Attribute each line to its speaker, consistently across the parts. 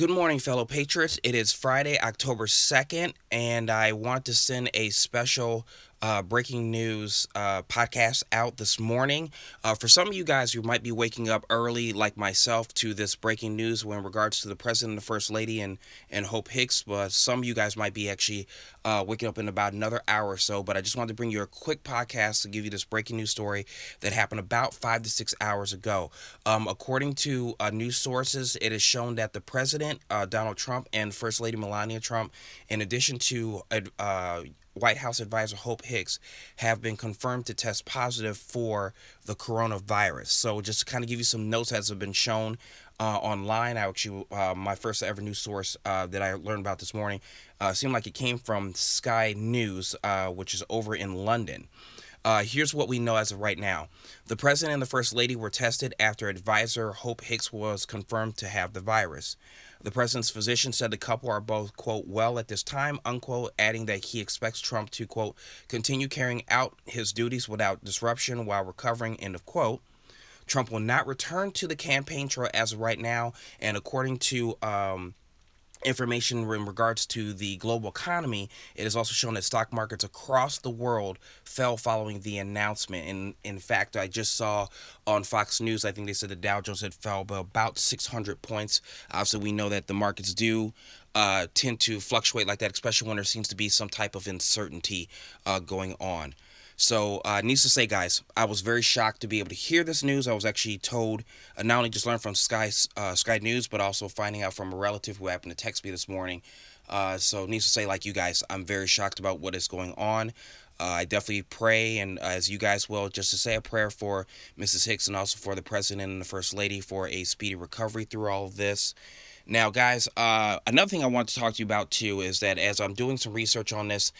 Speaker 1: Good morning, fellow patriots. It is Friday, October 2nd, and I want to send a special uh, breaking news uh, podcast out this morning. Uh, for some of you guys who might be waking up early, like myself, to this breaking news in regards to the president the first lady and, and Hope Hicks, but some of you guys might be actually uh, waking up in about another hour or so. But I just wanted to bring you a quick podcast to give you this breaking news story that happened about five to six hours ago. Um, according to uh, news sources, it is shown that the president, uh, Donald Trump, and First Lady Melania Trump, in addition to White House advisor Hope Hicks have been confirmed to test positive for the coronavirus. So, just to kind of give you some notes as have been shown uh, online, I actually uh, my first ever news source uh, that I learned about this morning uh, seemed like it came from Sky News, uh, which is over in London. Uh, here's what we know as of right now. The president and the first lady were tested after advisor Hope Hicks was confirmed to have the virus. The president's physician said the couple are both, quote, well at this time, unquote, adding that he expects Trump to, quote, continue carrying out his duties without disruption while recovering, end of quote. Trump will not return to the campaign trail as of right now. And according to um, information in regards to the global economy, it has also shown that stock markets across the world fell following the announcement. And in fact, I just saw on Fox News, I think they said the Dow Jones had fell by about 600 points. Obviously, we know that the markets do uh, tend to fluctuate like that, especially when there seems to be some type of uncertainty uh, going on. So, uh, needs to say, guys, I was very shocked to be able to hear this news. I was actually told, uh, not only just learned from Sky uh, Sky News, but also finding out from a relative who happened to text me this morning. Uh, so, needs to say, like you guys, I'm very shocked about what is going on. Uh, I definitely pray, and as you guys will, just to say a prayer for Mrs. Hicks and also for the president and the first lady for a speedy recovery through all of this. Now, guys, uh, another thing I want to talk to you about too is that as I'm doing some research on this,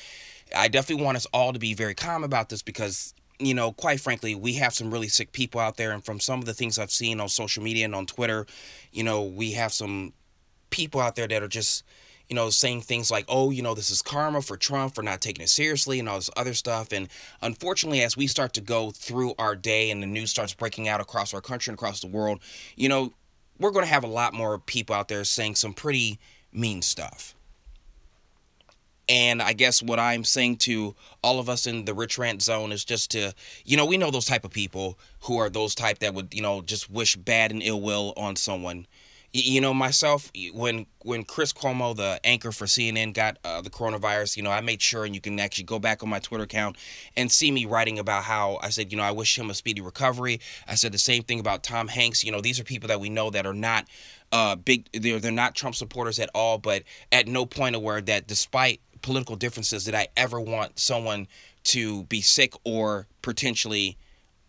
Speaker 1: I definitely want us all to be very calm about this because you know, quite frankly, we have some really sick people out there, and from some of the things I've seen on social media and on Twitter, you know, we have some people out there that are just, you know, saying things like, oh, you know, this is karma for Trump for not taking it seriously and all this other stuff. And unfortunately, as we start to go through our day and the news starts breaking out across our country and across the world, you know, we're going to have a lot more people out there saying some pretty mean stuff. And I guess what I'm saying to all of us in the rich rant zone is just to, you know, we know those type of people who are those type that would, you know, just wish bad and ill will on someone. You know, myself, when when Chris Cuomo, the anchor for CNN, got uh, the coronavirus, you know, I made sure, and you can actually go back on my Twitter account and see me writing about how I said, you know, I wish him a speedy recovery. I said the same thing about Tom Hanks. You know, these are people that we know that are not uh, big, they're, they're not Trump supporters at all, but at no point aware that despite political differences did I ever want someone to be sick or potentially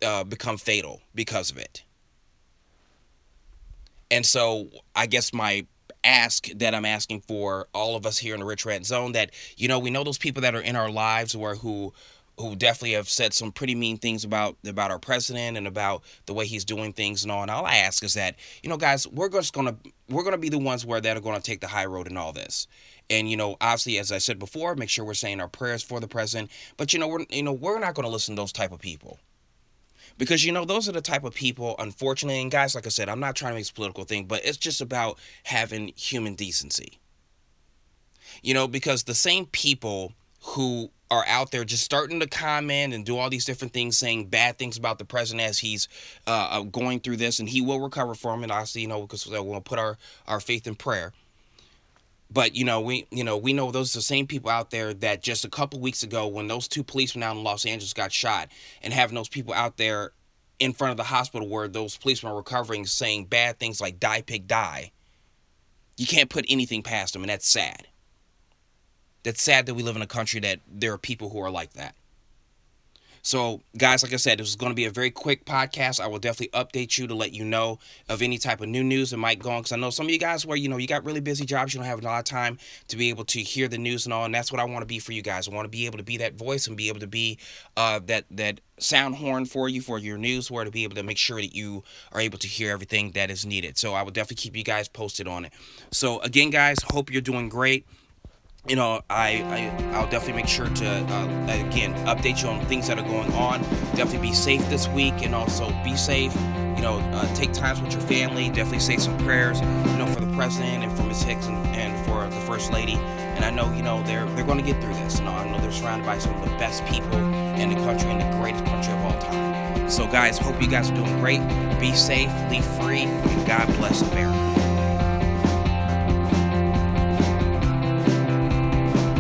Speaker 1: uh, become fatal because of it. And so I guess my ask that I'm asking for all of us here in the Rich Rant Zone that, you know, we know those people that are in our lives or who who definitely have said some pretty mean things about about our president and about the way he's doing things and all. And all I ask is that, you know, guys, we're just gonna we're gonna be the ones where that are gonna take the high road in all this. And you know, obviously, as I said before, make sure we're saying our prayers for the president. But you know, we're you know we're not to listen to those type of people because you know those are the type of people unfortunately and guys like i said i'm not trying to make this political thing but it's just about having human decency. You know because the same people who are out there just starting to comment and do all these different things saying bad things about the president as he's uh, uh going through this and he will recover from it obviously you know because we'll put our our faith in prayer but you know, we you know we know those are the same people out there that just a couple weeks ago, when those two policemen out in Los Angeles got shot, and having those people out there in front of the hospital where those policemen are recovering, saying bad things like "die pig die," you can't put anything past them, and that's sad. That's sad that we live in a country that there are people who are like that. So, guys, like I said, this is going to be a very quick podcast. I will definitely update you to let you know of any type of new news that might go on. Because I know some of you guys where, you know, you got really busy jobs, you don't have a lot of time to be able to hear the news and all. And that's what I want to be for you guys. I want to be able to be that voice and be able to be uh, that, that sound horn for you for your news where to be able to make sure that you are able to hear everything that is needed. So, I will definitely keep you guys posted on it. So, again, guys, hope you're doing great you know, I, I I'll definitely make sure to uh, again update you on things that are going on. Definitely be safe this week, and also be safe. you know, uh, take times with your family. Definitely say some prayers, you know, for the president and for Ms. Hicks and, and for the first lady. And I know, you know, they're they're going to get through this. You know, I know they're surrounded by some of the best people in the country and the greatest country of all time. So, guys, hope you guys are doing great. Be safe, leave free, and God bless America.